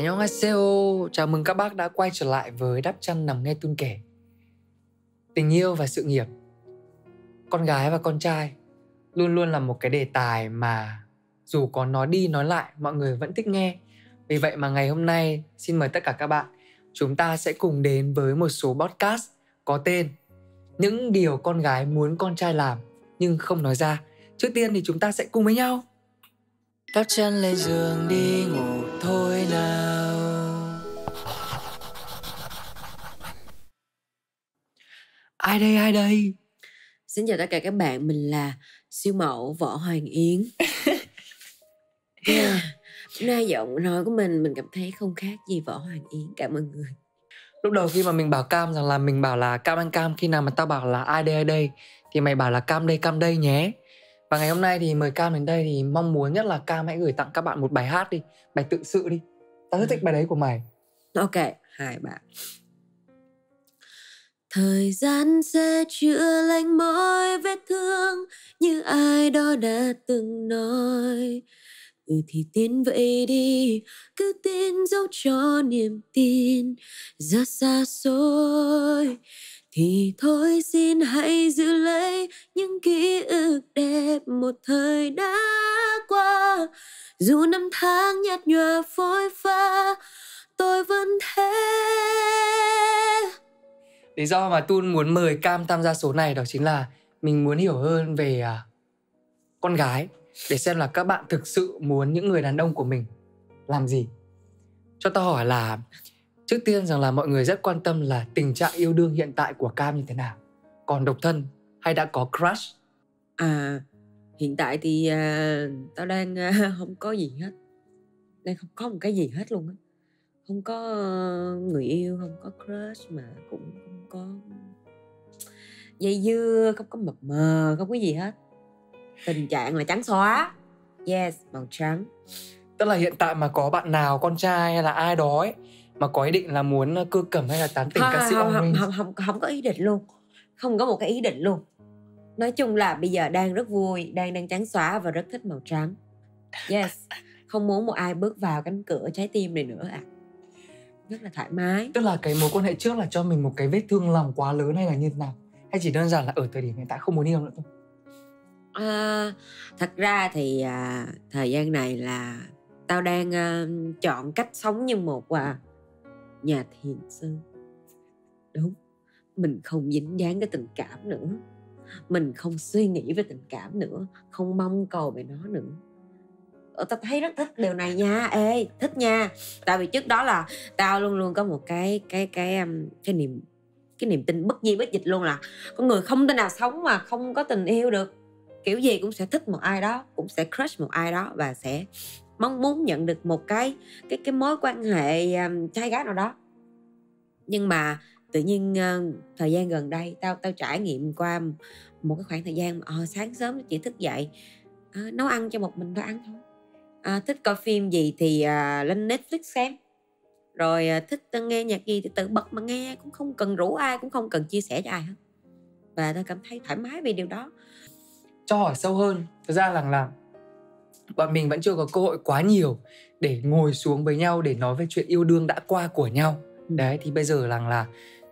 Annyeonghaseyo, chào mừng các bác đã quay trở lại với Đắp Chăn Nằm Nghe Tun Kể. Tình yêu và sự nghiệp Con gái và con trai luôn luôn là một cái đề tài mà dù có nói đi nói lại mọi người vẫn thích nghe. Vì vậy mà ngày hôm nay xin mời tất cả các bạn chúng ta sẽ cùng đến với một số podcast có tên Những điều con gái muốn con trai làm nhưng không nói ra. Trước tiên thì chúng ta sẽ cùng với nhau. Đắp chân lên giường đi ngủ thôi nào. Ai đây ai đây? Xin chào tất cả các bạn, mình là siêu mẫu Võ Hoàng Yến. Yeah. Nay giọng nói của mình, mình cảm thấy không khác gì Võ Hoàng Yến cả mọi người. Lúc đầu khi mà mình bảo Cam rằng là mình bảo là Cam ăn Cam Khi nào mà tao bảo là ai đây ai đây Thì mày bảo là Cam đây Cam đây nhé. Và ngày hôm nay thì mời Cam đến đây thì mong muốn nhất là Cam hãy gửi tặng các bạn một bài hát đi Bài tự sự đi. Tao rất thích bài đấy của mày. Ok, hai bạn Thời gian sẽ chữa lành mọi vết thương Như ai đó đã từng nói. Ừ thì tin vậy đi, Cứ tin dấu cho niềm tin. Ra xa xôi, thì thôi xin hãy giữ lấy những ký ức đẹp một thời đã qua. Dù năm tháng nhạt nhòa phôi pha, tôi vẫn thế lý do mà tun muốn mời cam tham gia số này đó chính là mình muốn hiểu hơn về à, con gái để xem là các bạn thực sự muốn những người đàn ông của mình làm gì. Cho tao hỏi là Trước tiên rằng là mọi người rất quan tâm là tình trạng yêu đương hiện tại của Cam như thế nào. Còn độc thân hay đã có crush? À hiện tại thì uh, tao đang uh, không có gì hết. Đang không có một cái gì hết luôn á. Không có người yêu, không có crush mà cũng không có dây dưa, không có mập mờ, không có gì hết. Tình trạng là trắng xóa. Yes, màu trắng. Tức là hiện tại mà có bạn nào, con trai hay là ai đó ấy mà có ý định là muốn ờ, cưa cẩm hay là tán tỉnh ca sĩ không, không, không, không, không có ý định luôn. Không có một cái ý định luôn. Nói chung là bây giờ đang rất vui đang đang trắng xóa và rất thích màu trắng. Yes. Không muốn một ai bước vào cánh cửa trái tim này nữa à rất là thoải mái. Tức là cái mối quan hệ trước là cho mình một cái vết thương lòng quá lớn hay là như thế nào? Hay chỉ đơn giản là ở thời điểm hiện tại không muốn yêu nữa thôi? À, thật ra thì à, thời gian này là tao đang à, chọn cách sống như một à, nhà thiền sư. Đúng mình không dính dáng cái tình cảm nữa. Mình không suy nghĩ về tình cảm nữa không mong cầu về nó nữa tao thấy rất thích điều này nha. Ê thích nha. Tại vì trước đó là tao luôn luôn có một cái cái cái cái, cái niềm cái niềm tin bất di bất dịch luôn là con người không thể nào sống mà không có tình yêu được. Kiểu gì cũng sẽ thích một ai đó cũng sẽ crush một ai đó và sẽ mong muốn nhận được một cái cái cái mối quan hệ um, trai gái nào đó. Nhưng mà tự nhiên uh, thời gian gần đây tao tao trải nghiệm qua một cái khoảng thời gian mà ờ, sáng sớm chỉ thức dậy uh, nấu ăn cho một mình tao ăn thôi uh, thích coi phim gì thì uh, lên Netflix xem. Rồi uh, thích uh, nghe nhạc gì thì tự bật mà nghe cũng không cần rủ ai cũng không cần chia sẻ cho ai hết. Và tao cảm thấy thoải mái vì điều đó. Cho hỏi sâu hơn thực ra rằng là bọn mình vẫn chưa có cơ hội quá nhiều để ngồi xuống với nhau để nói về chuyện yêu đương đã qua của nhau. Ừ. đấy thì bây giờ rằng là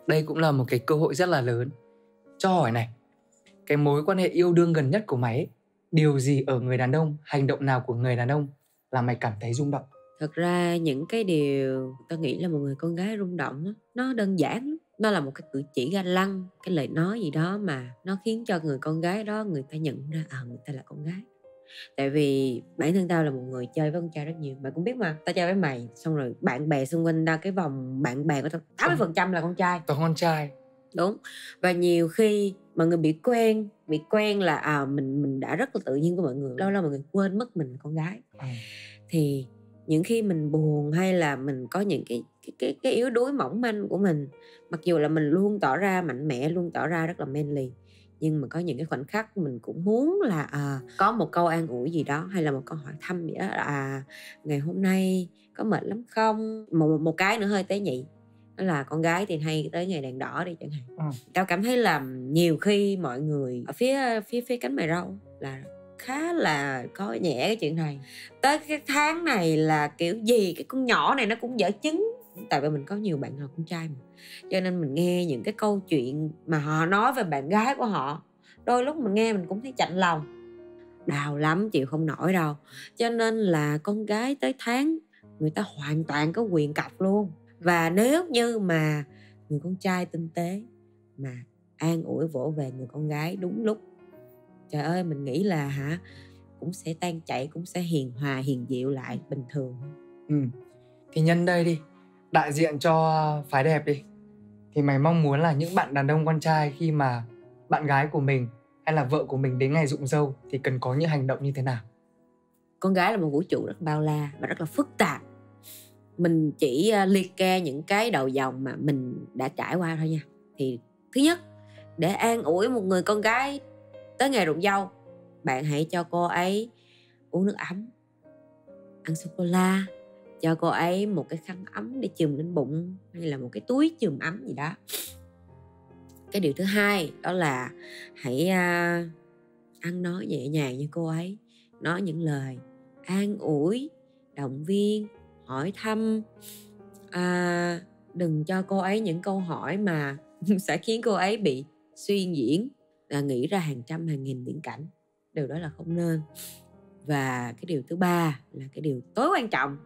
đây cũng là một cái cơ hội rất là lớn. Cho hỏi này cái mối quan hệ yêu đương gần nhất của mày ấy, điều gì ở người đàn ông hành động nào của người đàn ông là mày cảm thấy rung động. Thật ra những cái điều tao nghĩ là một người con gái rung động đó, nó đơn giản nó là một cái cử chỉ ga lăng cái lời nói gì đó mà nó khiến cho người con gái đó người ta nhận ra à người ta là con gái. Tại vì bản thân tao là một người chơi với con trai rất nhiều. Mày cũng biết mà tao chơi với mày xong rồi bạn bè xung quanh tao cái vòng bạn bè của tao tám mươi phần trăm là con trai. Toàn con trai đúng. Và nhiều khi mọi người bị quen bị quen là à mình mình đã rất là tự nhiên của mọi người lâu lâu mọi người quên mất mình là con gái. Ừ. thì những khi mình buồn hay là mình có những cái cái cái, cái yếu đuối mỏng manh của mình mặc dù là mình luôn tỏ ra mạnh mẽ luôn tỏ ra rất là manly nhưng mà có những cái khoảnh khắc mình cũng muốn là à, có một câu an ủi gì đó hay là một câu hỏi thăm gì đó là à, ngày hôm nay có mệt lắm không? Một một cái nữa hơi tế nhị là con gái thì hay tới ngày đèn đỏ đi chẳng hạn. Ừ. tao cảm thấy là nhiều khi mọi người ở phía phía phía cánh mày râu là khá là có nhẹ cái chuyện này. Tới cái tháng này là kiểu gì cái con nhỏ này nó cũng dở chứng. Tại vì mình có nhiều bạn là con trai mà. Cho nên mình nghe những cái câu chuyện mà họ nói về bạn gái của họ đôi lúc mình nghe mình cũng thấy chạnh lòng. Đau lắm chịu không nổi đâu. Cho nên là con gái tới tháng người ta hoàn toàn có quyền cọc luôn và nếu như mà người con trai tinh tế mà an ủi vỗ về người con gái đúng lúc trời ơi mình nghĩ là hả cũng sẽ tan chảy cũng sẽ hiền hòa hiền diệu lại bình thường. Ừ. thì nhân đây đi đại diện cho phái đẹp đi. Thì mày mong muốn là những bạn đàn ông con trai khi mà bạn gái của mình hay là vợ của mình đến ngày rụng dâu thì cần có những hành động như thế nào? Con gái là một vũ trụ rất bao la và rất là phức tạp mình chỉ liệt kê những cái đầu dòng mà mình đã trải qua thôi nha. Thì thứ nhất để an ủi một người con gái tới ngày rụng dâu bạn hãy cho cô ấy uống nước ấm ăn sô cô la cho cô ấy một cái khăn ấm để chùm lên bụng hay là một cái túi chùm ấm gì đó. Cái điều thứ hai đó là hãy uh, ăn nói nhẹ nhàng như cô ấy nói những lời an ủi động viên hỏi thăm. À, đừng cho cô ấy những câu hỏi mà sẽ khiến cô ấy bị suy diễn là nghĩ ra hàng trăm hàng nghìn viễn cảnh. Điều đó là không nên. Và cái điều thứ ba là cái điều tối quan trọng.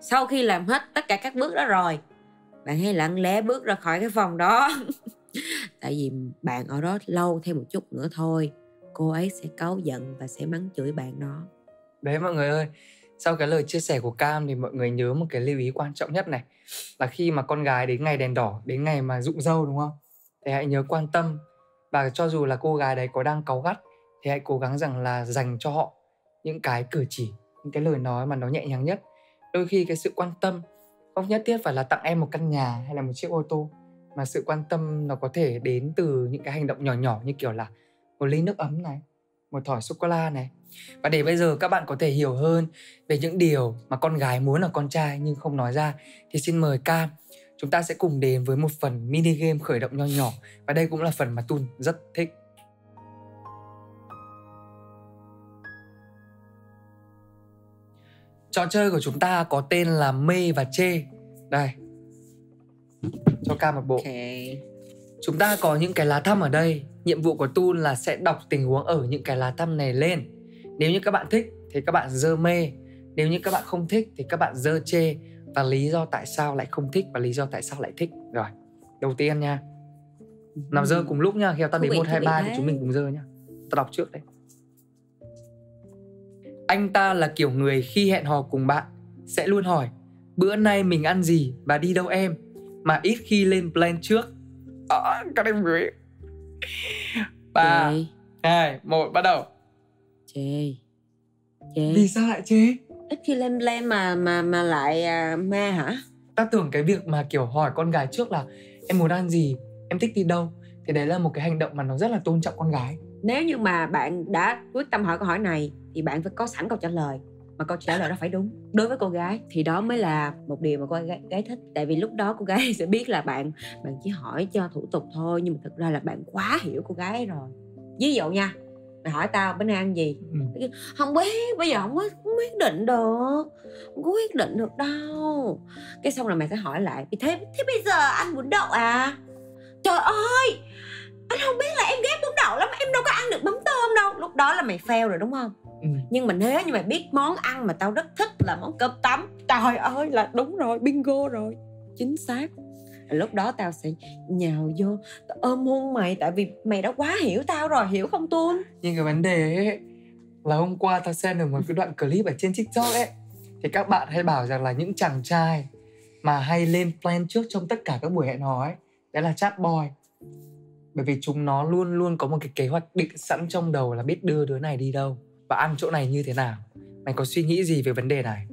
Sau khi làm hết tất cả các bước đó rồi bạn hãy lặng lẽ bước ra khỏi cái phòng đó. Tại vì bạn ở đó lâu thêm một chút nữa thôi cô ấy sẽ cáu giận và sẽ mắng chửi bạn đó. Đấy mọi người ơi sau cái lời chia sẻ của cam thì mọi người nhớ một cái lưu ý quan trọng nhất này, là khi mà con gái đến ngày đèn đỏ, đến ngày mà rụng dâu, đúng không? Thì hãy nhớ quan tâm và cho dù là cô gái đấy có đang cáu gắt thì hãy cố gắng rằng là dành cho họ những cái cử chỉ, những cái lời nói mà nó nhẹ nhàng nhất. Đôi khi cái sự quan tâm không nhất thiết phải là tặng em một căn nhà hay là một chiếc ô tô, mà sự quan tâm nó có thể đến từ những cái hành động nhỏ nhỏ như kiểu là một ly nước ấm này một thỏi sô cô la này và để bây giờ các bạn có thể hiểu hơn về những điều mà con gái muốn ở con trai nhưng không nói ra thì xin mời cam chúng ta sẽ cùng đến với một phần mini game khởi động nho nhỏ và đây cũng là phần mà Tun rất thích Trò chơi của chúng ta có tên là mê và chê. Đây. Cho ca một bộ. Okay. Chúng ta có những cái lá thăm ở đây. Nhiệm vụ của Tun là sẽ đọc tình huống ở những cái lá thăm này lên. Nếu như các bạn thích thì các bạn dơ mê. Nếu như các bạn không thích thì các bạn dơ chê và lý do tại sao lại không thích và lý do tại sao lại thích. Rồi. Đầu tiên nha. Nào dơ cùng lúc nha, khi ta đến 1 2 3 thì chúng mình cùng dơ nha. Ta đọc trước đây. Anh ta là kiểu người khi hẹn hò cùng bạn sẽ luôn hỏi bữa nay mình ăn gì và đi đâu em mà ít khi lên plan trước. À, các em gửi. Ba, hai, một, bắt đầu. Chê. Chê. Vì sao lại chê? Ít khi lên plan mà mà mà lại uh, ma hả? Ta tưởng cái việc mà kiểu hỏi con gái trước là em muốn ăn gì, em thích đi đâu thì đấy là một cái hành động mà nó rất là tôn trọng con gái nếu như mà bạn đã quyết tâm hỏi câu hỏi này thì bạn phải có sẵn câu trả lời mà câu trả lời đó phải đúng. Đối với cô gái thì đó mới là một điều mà cô gái, gái thích. Tại vì lúc đó cô gái sẽ biết là bạn bạn chỉ hỏi cho thủ tục thôi nhưng mà thực ra là bạn quá hiểu cô gái rồi. Ví dụ nha mày hỏi tao bữa nay ăn gì? Ừ. không biết bây giờ không có quyết định được không có quyết định được đâu. Cái xong là mày sẽ hỏi lại thế thế bây giờ anh muốn đậu à? Trời ơi! Anh không biết là em ghét bún đậu lắm em đâu có ăn được mắm tôm đâu. Lúc đó là mày fail rồi đúng không ừ. nhưng mà nếu như mày biết món ăn mà tao rất thích là món cơm tấm trời ơi là đúng rồi bingo rồi. Chính xác. Lúc đó tao sẽ nhào vô tao ôm hôn mày tại vì mày đã quá hiểu tao rồi hiểu không tuôn nhưng cái vấn đề ấy là hôm qua tao xem được một cái đoạn clip ở trên tiktok ấy thì các bạn hay bảo rằng là những chàng trai mà hay lên plan trước trong tất cả các buổi hẹn hò ấy đấy là chat boy. Bởi vì chúng nó luôn luôn có một cái kế hoạch định sẵn trong đầu là biết đưa đứa này đi đâu và ăn chỗ này như thế nào? Mày có suy nghĩ gì về vấn đề này?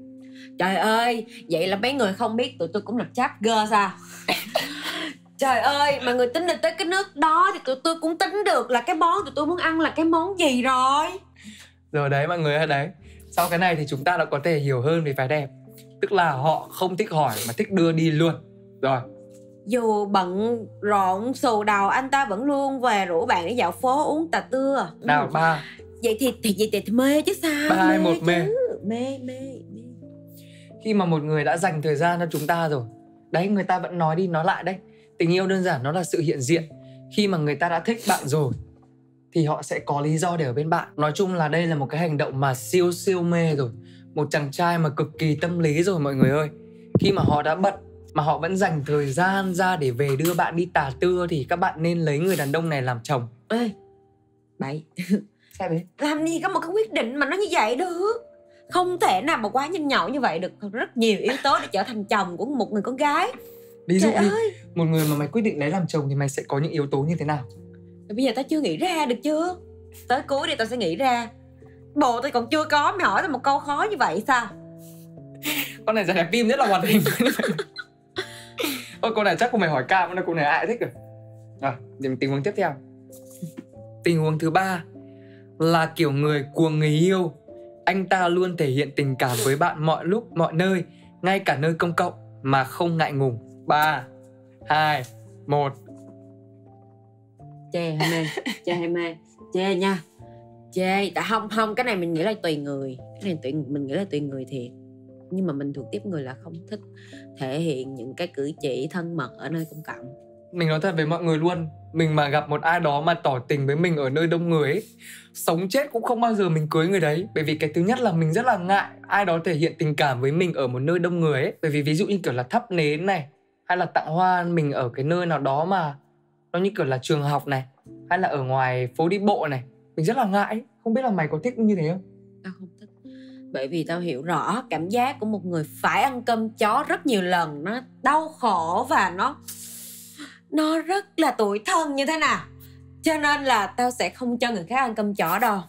Trời ơi vậy là mấy người không biết tụi tôi cũng là chat girl sao? Trời ơi mà người tính được tới cái nước đó thì tụi tôi cũng tính được là cái món tụi tôi muốn ăn là cái món gì rồi? Rồi đấy mọi người ơi đấy. Sau cái này thì chúng ta đã có thể hiểu hơn về phái đẹp. Tức là họ không thích hỏi mà thích đưa đi luôn. Rồi. Dù bận rộn xù đầu anh ta vẫn luôn về rủ bạn để dạo phố uống trà tưa. Nào ba vậy thì thì vậy thì, thì mê chứ sao Ba, hai, một, mê. mê mê. Khi mà một người đã dành thời gian cho chúng ta rồi đấy người ta vẫn nói đi nói lại đấy. Tình yêu đơn giản nó là sự hiện diện. Khi mà người ta đã thích bạn rồi thì họ sẽ có lý do để ở bên bạn. Nói chung là đây là một cái hành động mà siêu siêu mê rồi. Một chàng trai mà cực kỳ tâm lý rồi mọi người ơi. Khi mà họ đã bận mà họ vẫn dành thời gian ra để về đưa bạn đi tà tưa thì các bạn nên lấy người đàn ông này làm chồng. Ê bậy sao đấy làm gì có một cái quyết định mà nó như vậy được? Không thể nào mà quá nhanh nhậu như vậy được. Rất nhiều yếu tố để trở thành chồng của một người con gái. Ví dụ trời đi. ơi. Một người mà mày quyết định lấy làm chồng thì mày sẽ có những yếu tố như thế nào? Rồi bây giờ tao chưa nghĩ ra được chưa tới cuối đi tao sẽ nghĩ ra. Bộ tao còn chưa có mày hỏi tao một câu khó như vậy sao? Con này giờ đẹp phim rất là hoạt hình. Ôi cô này chắc không phải hỏi cam đâu cô này ai thích rồi. Rồi điểm tình huống tiếp theo. Tình huống thứ ba là kiểu người cuồng người yêu. Anh ta luôn thể hiện tình cảm với bạn mọi lúc, mọi nơi, Ngay cả nơi công cộng, Mà không ngại ngùng. 3 2 1 chê hay mê chê hay mê chê nha. Chê tại không không, cái này mình nghĩ là tùy người. Cái này tùy, mình nghĩ là tùy người thiệt. Nhưng mà mình thuộc tiếp người là không thích thể hiện những cái cử chỉ thân mật ở nơi công cộng. Mình nói thật với mọi người luôn, Mình mà gặp một ai đó mà tỏ tình với mình ở nơi đông người ấy, Sống chết cũng không bao giờ mình cưới người đấy. Bởi vì cái thứ nhất là mình rất là ngại Ai đó thể hiện tình cảm với mình ở một nơi đông người ấy. Bởi vì ví dụ như kiểu là thắp nến này, Hay là tặng hoa mình ở cái nơi nào đó mà Nó như kiểu là trường học này, Hay là ở ngoài phố đi bộ này, Mình rất là ngại. Không biết là mày có thích như thế không? tao không thích. Bởi vì tao hiểu rõ cảm giác của một người phải ăn cơm chó rất nhiều lần, nó đau khổ và nó nó rất là tuổi thân như thế nào. Cho nên là tao sẽ không cho người khác ăn cơm chó đâu.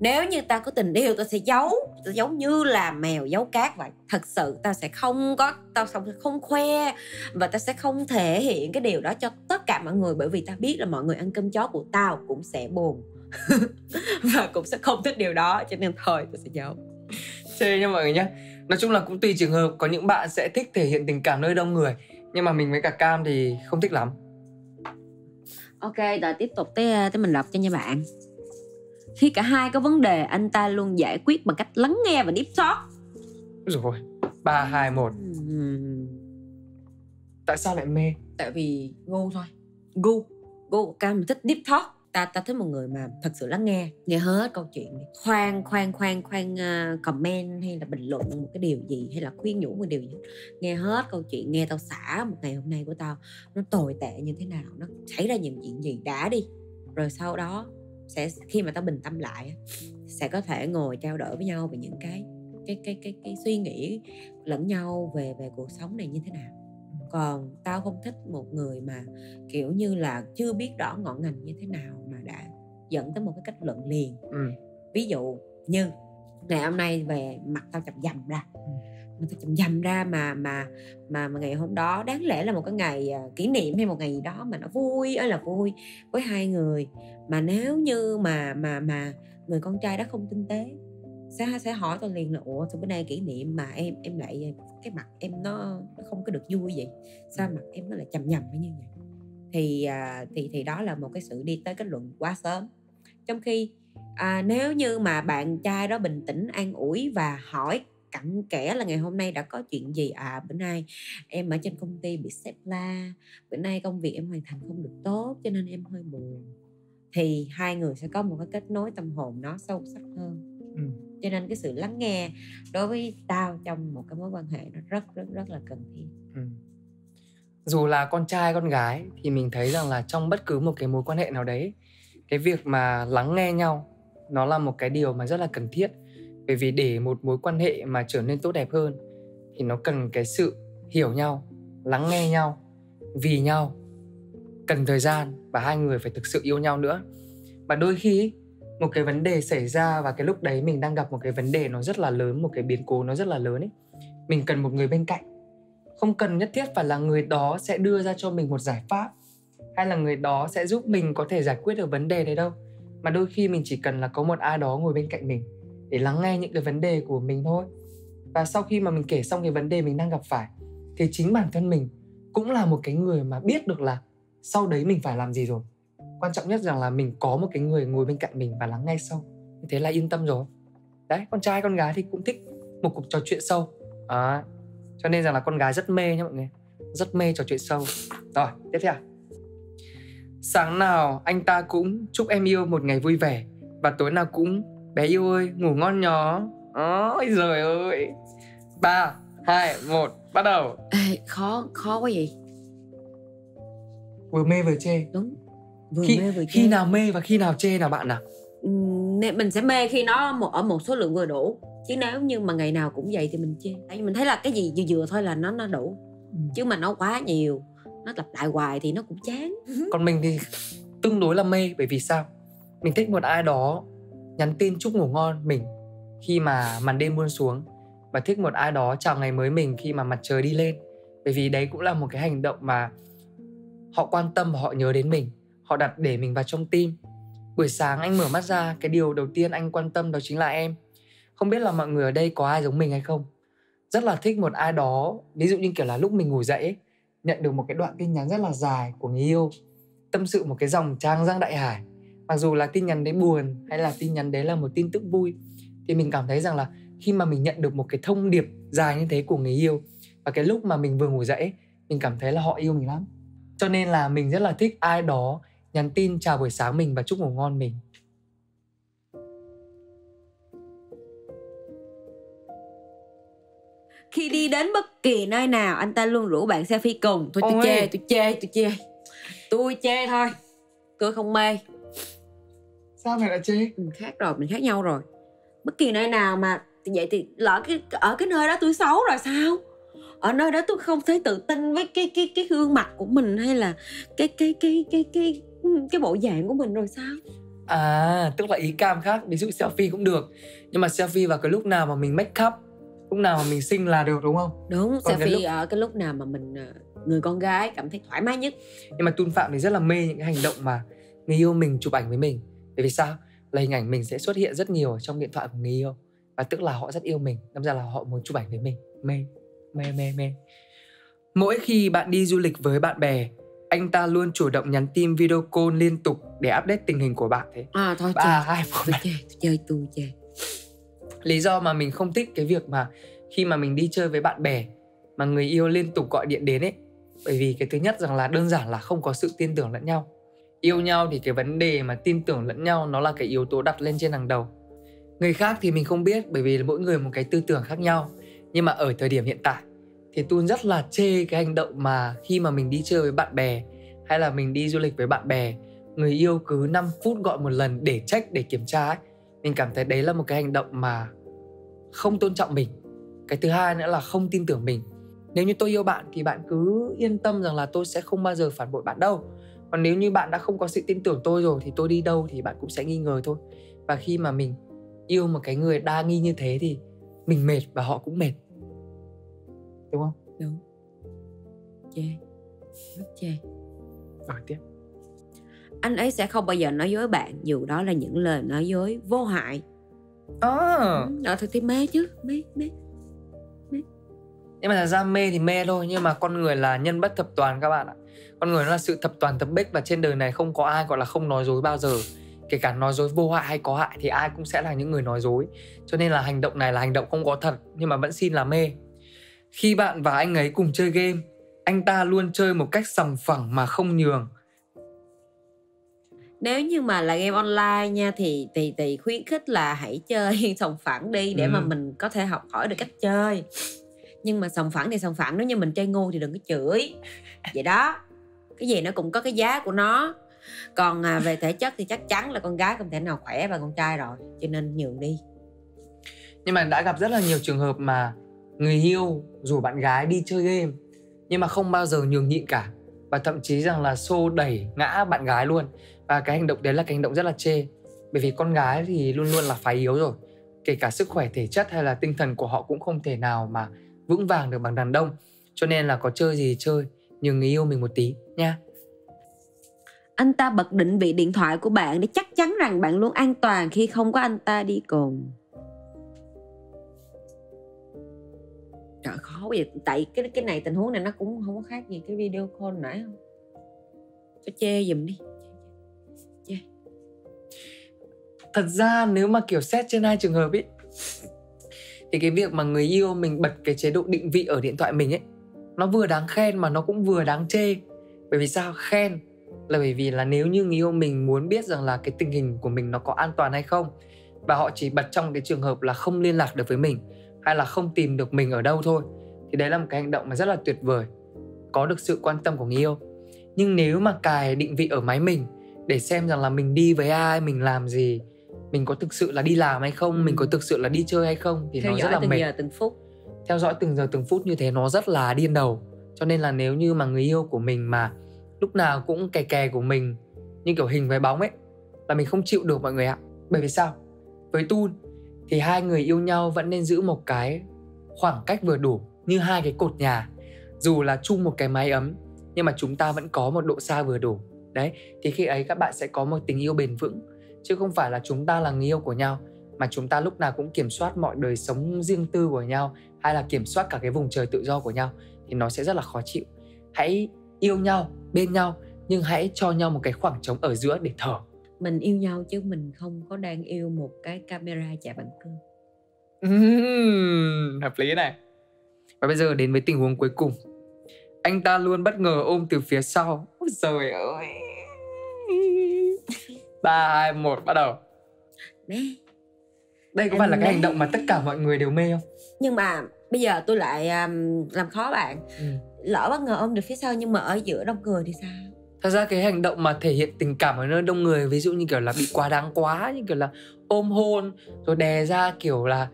Nếu như tao có tình yêu, tao sẽ giấu. Tao giấu như là mèo giấu cát vậy. Thật sự, tao sẽ không có, tao sẽ không khoe. Và tao sẽ không thể hiện cái điều đó cho tất cả mọi người. Bởi vì tao biết là mọi người ăn cơm chó của tao cũng sẽ buồn. Và cũng sẽ không thích điều đó. Cho nên thôi, tao sẽ giấu. Thế nha mọi người nhé Nói chung là cũng tùy trường hợp. Có những bạn sẽ thích thể hiện tình cảm nơi đông người. Nhưng mà mình với cả Cam thì không thích lắm Ok, rồi tiếp tục tới tới mình đọc cho nha bạn. Khi cả hai có vấn đề, anh ta luôn giải quyết bằng cách lắng nghe và deep talk. Rồi 3, 2, 1 Ừm, Tại sao lại mê? Tại vì gu thôi. Gu. Gu Cam mình thích deep talk. Ta ta thích một người mà thật sự lắng nghe, nghe hết câu chuyện đi. Khoan khoan khoan khoan uh, comment hay là bình luận một cái điều gì hay là khuyên nhủ một điều gì. Nghe hết câu chuyện, nghe tao xả một ngày hôm nay của tao nó tồi tệ như thế nào, nó xảy ra những chuyện gì đã đi. Rồi sau đó sẽ khi mà tao bình tâm lại sẽ có thể ngồi trao đổi với nhau về những cái cái cái cái cái suy nghĩ lẫn nhau về về cuộc sống này như thế nào còn tao không thích một người mà kiểu như là chưa biết rõ ngọn ngành như thế nào dẫn tới một cái kết luận liền. Ừ. ví dụ như ngày hôm nay về mặt tao chậm dầm ra. Mà tao chậm dầm ra mà mà mà mà ngày hôm đó đáng lẽ là một cái ngày à, kỷ niệm hay một ngày gì đó mà nó vui ơi là vui với hai người. Mà nếu như mà mà mà người con trai đó không tinh tế sẽ sẽ hỏi tôi liền là ủa sao bữa nay kỷ niệm mà em em lại cái mặt em nó, nó không có được vui vậy? Sao mặt em nó lại chầm nhầm như vậy? Thì à, thì thì đó là một cái sự đi tới kết luận quá sớm trong khi à, nếu như mà bạn trai đó bình tĩnh an ủi và hỏi cặn kẽ là ngày hôm nay đã có chuyện gì à bữa nay em ở trên công ty bị sếp la bữa nay công việc em hoàn thành không được tốt cho nên em hơi buồn thì hai người sẽ có một cái kết nối tâm hồn nó sâu sắc hơn Ừ. cho nên cái sự lắng nghe đối với tao trong một cái mối quan hệ nó rất rất rất là cần thiết Ừ. Dù là con trai con gái thì mình thấy rằng là trong bất cứ một cái mối quan hệ nào đấy cái việc mà lắng nghe nhau, nó là một cái điều mà rất là cần thiết. Bởi vì để một mối quan hệ mà trở nên tốt đẹp hơn thì nó cần cái sự hiểu nhau, lắng nghe nhau, vì nhau, cần thời gian và hai người phải thực sự yêu nhau nữa. Và đôi khi một cái vấn đề xảy ra và cái lúc đấy mình đang gặp một cái vấn đề nó rất là lớn, một cái biến cố nó rất là lớn ấy mình cần một người bên cạnh. Không cần nhất thiết phải là người đó sẽ đưa ra cho mình một giải pháp hay là người đó sẽ giúp mình có thể giải quyết được vấn đề đấy đâu? Mà đôi khi mình chỉ cần là có một ai đó ngồi bên cạnh mình để lắng nghe những cái vấn đề của mình thôi. Và sau khi mà mình kể xong cái vấn đề mình đang gặp phải thì chính bản thân mình cũng là một cái người mà biết được là sau đấy mình phải làm gì rồi. Quan trọng nhất rằng là mình có một cái người ngồi bên cạnh mình và lắng nghe sau như thế là yên tâm rồi. Đấy con trai con gái thì cũng thích một cuộc trò chuyện sâu. À, cho nên rằng là con gái rất mê nhá mọi người. Rất mê trò chuyện sâu. Rồi tiếp theo sáng nào anh ta cũng chúc em yêu một ngày vui vẻ. Và tối nào cũng bé yêu ơi ngủ ngon nhó. Ôi giời ơi. Ba hai một bắt đầu. Ê, khó khó quá gì vừa mê vừa chê. Đúng vừa khi, mê vừa khi chê. nào mê và khi nào chê nào bạn nào Ừm, nên mình sẽ mê khi nó ở một số lượng vừa đủ. Chứ nếu như mà ngày nào cũng vậy thì mình chê. Tại vì mình thấy là cái gì vừa vừa thôi là nó nó đủ. Chứ mà nó quá nhiều nó lặp lại hoài thì nó cũng chán. Còn mình thì tương đối là mê bởi vì sao? Mình thích một ai đó nhắn tin chúc ngủ ngon mình khi mà màn đêm buông xuống và thích một ai đó chào ngày mới mình khi mà mặt trời đi lên. Bởi vì đấy cũng là một cái hành động mà họ quan tâm và họ nhớ đến mình họ đặt để mình vào trong tim. Buổi sáng anh mở mắt ra cái điều đầu tiên anh quan tâm đó chính là em. Không biết là mọi người ở đây có ai giống mình hay không? Rất là thích một ai đó ví dụ như kiểu là lúc mình ngủ dậy ấy, nhận được một cái đoạn tin nhắn rất là dài của người yêu, tâm sự một cái dòng trang giang đại hải. Mặc dù là tin nhắn đấy buồn hay là tin nhắn đấy là một tin tức vui, thì mình cảm thấy rằng là khi mà mình nhận được một cái thông điệp dài như thế của người yêu, và cái lúc mà mình vừa ngủ dậy mình cảm thấy là họ yêu mình lắm. Cho nên là mình rất là thích ai đó nhắn tin chào buổi sáng mình và chúc ngủ ngon mình. Khi đi đến bất kỳ nơi nào anh ta luôn rủ bạn selfie cùng. Thôi tôi Ôi. chê tôi chê tôi chê. Tôi chê thôi. Tôi không mê. Sao mày lại chê? Mình khác rồi mình khác nhau rồi. Bất kỳ nơi nào mà thì vậy thì lỡ cái ở cái nơi đó tôi xấu rồi sao? Ở nơi đó tôi không thấy tự tin với cái cái cái gương mặt của mình hay là cái cái cái cái cái cái bộ dạng của mình rồi sao? À, tức là ý cam khác, ví dụ selfie cũng được. Nhưng mà selfie vào cái lúc nào mà mình make up, lúc nào mà mình xinh là được đúng không? đúng Còn cái selfie lúc- ở cái lúc nào mà mình ờ, người con gái cảm thấy thoải mái nhất Nhưng mà Tun Phạm thì rất là mê những cái hành động mà người yêu mình chụp ảnh với mình. Bởi vì sao? Là hình ảnh mình sẽ xuất hiện rất nhiều trong điện thoại của người yêu. Và tức là họ rất yêu mình, đâm ra là họ muốn chụp ảnh với mình. Mê, mê, mê, mê. Mỗi khi bạn đi du lịch với bạn bè, anh ta luôn chủ động nhắn tin video call liên tục để update tình hình của bạn thế. à thôi hai, tôi chơi tôi chơi tôi chơi lý do mà mình không thích cái việc mà khi mà mình đi chơi với bạn bè mà người yêu liên tục gọi điện đến ấy. Bởi vì cái thứ nhất rằng là đơn giản là không có sự tin tưởng lẫn nhau. Yêu nhau thì cái vấn đề mà tin tưởng lẫn nhau nó là cái yếu tố đặt lên trên hàng đầu. Người khác thì mình không biết bởi vì mỗi người một cái tư tưởng khác nhau. Nhưng mà ở thời điểm hiện tại thì tôi rất là chê cái hành động mà khi mà mình đi chơi với bạn bè hay là mình đi du lịch với bạn bè, người yêu cứ 5 phút gọi một lần để check, để kiểm tra ấy. Mình cảm thấy đấy là một cái hành động mà không tôn trọng mình. Cái thứ hai nữa là không tin tưởng mình. Nếu như tôi yêu bạn thì bạn cứ yên tâm rằng là tôi sẽ không bao giờ phản bội bạn đâu. Còn nếu như bạn đã không có sự tin tưởng tôi rồi thì tôi đi đâu thì bạn cũng sẽ nghi ngờ thôi. Và khi mà mình yêu một cái người đa nghi như thế thì mình mệt và họ cũng mệt. Đúng không? Đúng. Chê rất chê rồi tiếp. Anh ấy sẽ không bao giờ nói dối bạn dù đó là những lời nói dối vô hại à, ừ, ờ thì, thì mê chứ mê mê. Nhưng mà thật ra mê thì mê thôi nhưng mà con người là nhân bất thập toàn các bạn ạ. Con người nó là sự thập toàn thập bích và trên đời này không có ai gọi là không nói dối bao giờ. Kể cả nói dối vô hại hay có hại thì ai cũng sẽ là những người nói dối. Cho nên là hành động này là hành động không có thật nhưng mà vẫn xin là mê. Khi bạn và anh ấy cùng chơi game anh ta luôn chơi một cách sòng phẳng mà không nhường nếu như mà là game online nha thì thì thì khuyến khích là hãy chơi sòng phẳng đi để Ừ. mà mình có thể học hỏi được cách chơi. Nhưng mà sòng phẳng thì sòng phẳng nếu như mình chơi ngu thì đừng có chửi. Vậy đó. Cái gì nó cũng có cái giá của nó. Còn à, về thể chất thì chắc chắn là con gái không thể nào khỏe bằng con trai rồi cho nên nhường đi. Nhưng mà đã gặp rất là nhiều trường hợp mà người yêu rủ bạn gái đi chơi game nhưng mà không bao giờ nhường nhịn cả. Và thậm chí rằng là xô đẩy ngã bạn gái luôn và cái hành động đấy là cái hành động rất là chê. Bởi vì con gái thì luôn luôn là phái yếu rồi. Kể cả sức khỏe, thể chất hay là tinh thần của họ cũng không thể nào mà vững vàng được bằng đàn ông cho nên là có chơi gì thì chơi, nhưng người yêu mình một tí, nha. Anh ta bật định vị điện thoại của bạn để chắc chắn rằng bạn luôn an toàn khi không có anh ta đi cùng. Trời, khó vậy. Tại cái cái này tình huống này nó cũng không có khác gì cái video call nãy không? Cho chê giùm đi. Thật ra nếu mà kiểu xét trên hai trường hợp ấy thì cái việc mà người yêu mình bật cái chế độ định vị ở điện thoại mình ấy, nó vừa đáng khen mà nó cũng vừa đáng chê. Bởi vì sao? Khen là bởi vì là nếu như người yêu mình muốn biết rằng là cái tình hình của mình nó có an toàn hay không, và họ chỉ bật trong cái trường hợp là không liên lạc được với mình, hay là không tìm được mình ở đâu thôi, thì đấy là một cái hành động mà rất là tuyệt vời, có được sự quan tâm của người yêu. Nhưng nếu mà cài định vị ở máy mình để xem rằng là mình đi với ai, mình làm gì mình có thực sự là đi làm hay không ừ. mình có thực sự là đi chơi hay không thì Theo nó rất là từng mệt. giờ từng phút. Theo dõi từng giờ từng phút như thế nó rất là điên đầu. Cho nên là nếu như mà người yêu của mình mà lúc nào cũng kè kè của mình như kiểu hình với bóng ấy là mình không chịu được mọi người ạ. Bởi vì sao? Với Tun thì hai người yêu nhau vẫn nên giữ một cái khoảng cách vừa đủ như hai cái cột nhà. Dù là chung một cái mái ấm nhưng mà chúng ta vẫn có một độ xa vừa đủ. Đấy thì khi ấy các bạn sẽ có một tình yêu bền vững chứ không phải là chúng ta là người yêu của nhau mà chúng ta lúc nào cũng kiểm soát mọi đời sống riêng tư của nhau hay là kiểm soát cả cái vùng trời tự do của nhau thì nó sẽ rất là khó chịu. Hãy yêu nhau bên nhau nhưng hãy cho nhau một cái khoảng trống ở giữa để thở. Mình yêu nhau chứ mình không có đang yêu một cái camera chạy bằng cơm uhm, hợp lý này. Và bây giờ đến với tình huống cuối cùng. Anh ta luôn bất ngờ ôm từ phía sau. Ôi trời ơi ba hai một bắt đầu. Nè. đây có phải là cái hành động mà tất cả mọi người đều mê không? Nhưng mà bây giờ tôi lại um, làm khó bạn. Ừ. lỡ bất ngờ ôm được phía sau nhưng mà ở giữa đông người thì sao? Thật ra cái hành động mà thể hiện tình cảm ở nơi đông người ví dụ như kiểu là bị quá đáng quá như kiểu là ôm hôn rồi đè ra kiểu là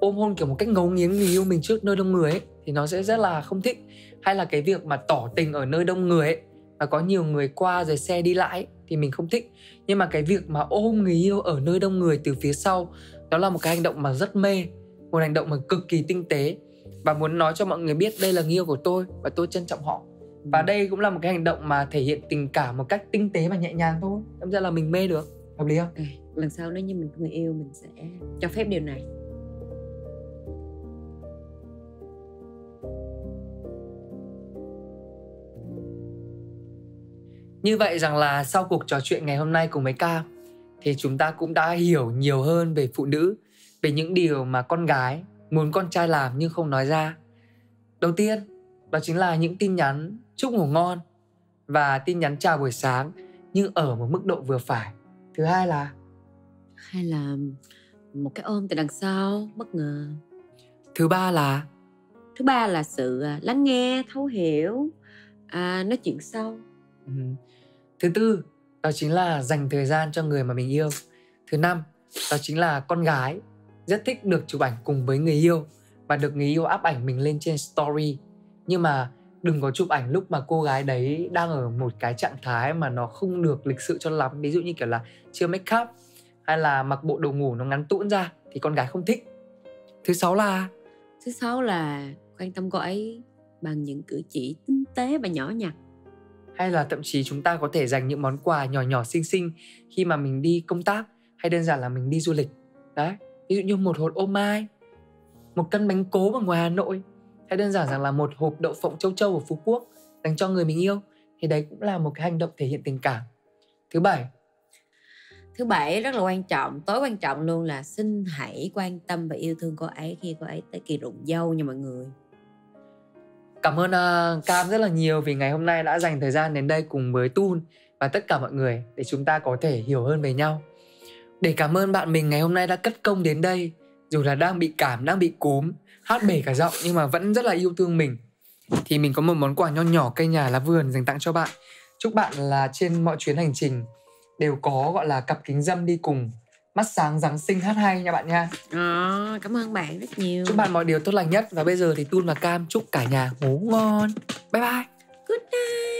ôm hôn kiểu một cách ngấu nghiến người yêu mình trước nơi đông người ấy thì nó sẽ rất là không thích. Hay là cái việc mà tỏ tình ở nơi đông người ấy và có nhiều người qua rồi xe đi lại ấy, thì mình không thích. Nhưng mà cái việc mà ôm người yêu ở nơi đông người từ phía sau đó là một cái hành động mà rất mê một hành động mà cực kỳ tinh tế. Và muốn nói cho mọi người biết đây là người yêu của tôi và tôi trân trọng họ. Và đây cũng là một cái hành động mà thể hiện tình cảm một cách tinh tế và nhẹ nhàng thôi. Đâm ra là mình mê được. Hợp lý không? Lần sau nếu như mình có người yêu mình sẽ cho phép điều này. Như vậy rằng là sau cuộc trò chuyện ngày hôm nay cùng với Cam thì chúng ta cũng đã hiểu nhiều hơn về phụ nữ, về những điều mà con gái muốn con trai làm nhưng không nói ra. Đầu tiên, đó chính là những tin nhắn chúc ngủ ngon và tin nhắn chào buổi sáng nhưng ở một mức độ vừa phải. Thứ hai là hay là một cái ôm từ đằng sau bất ngờ. Thứ ba là thứ ba là sự à, lắng nghe, thấu hiểu, à, nói chuyện sâu. Ừ thứ tư, đó chính là dành thời gian cho người mà mình yêu. Thứ năm, đó chính là con gái. Rất thích được chụp ảnh cùng với người yêu và được người yêu áp ảnh mình lên trên story. Nhưng mà đừng có chụp ảnh lúc mà cô gái đấy đang ở một cái trạng thái mà nó không được lịch sự cho lắm. Ví dụ như kiểu là chưa make up hay là mặc bộ đồ ngủ nó ngắn tũn ra thì con gái không thích. Thứ sáu là? Thứ sáu là quan tâm cô ấy bằng những cử chỉ tinh tế và nhỏ nhặt hay là thậm chí chúng ta có thể dành những món quà nhỏ nhỏ xinh xinh khi mà mình đi công tác, hay đơn giản là mình đi du lịch. Đấy, ví dụ như một hột ô mai, một cân bánh cố ở ngoài hà nội, hay đơn giản rằng là một hộp đậu phộng châu châu ở phú quốc dành cho người mình yêu, thì đấy cũng là một cái hành động thể hiện tình cảm. Thứ bảy. Thứ bảy rất là quan trọng, tối quan trọng luôn là xin hãy quan tâm và yêu thương cô ấy khi cô ấy tới kỳ rụng dâu nha mọi người. Cảm ơn uh, Cam rất là nhiều vì ngày hôm nay đã dành thời gian đến đây cùng với Tun và tất cả mọi người để chúng ta có thể hiểu hơn về nhau. Để cảm ơn bạn mình ngày hôm nay đã cất công đến đây dù là đang bị cảm, đang bị cúm, hát bể cả giọng nhưng mà vẫn rất là yêu thương mình. Thì mình có một món quà nho nhỏ cây nhà lá vườn dành tặng cho bạn. Chúc bạn là trên mọi chuyến hành trình đều có gọi là cặp kính dâm đi cùng mắt sáng Giáng sinh hát hay nha bạn nha. À, cảm ơn bạn rất nhiều. Chúc bạn mọi điều tốt lành nhất và bây giờ thì Tun và Cam chúc cả nhà ngủ ngon. Bye bye. Good night.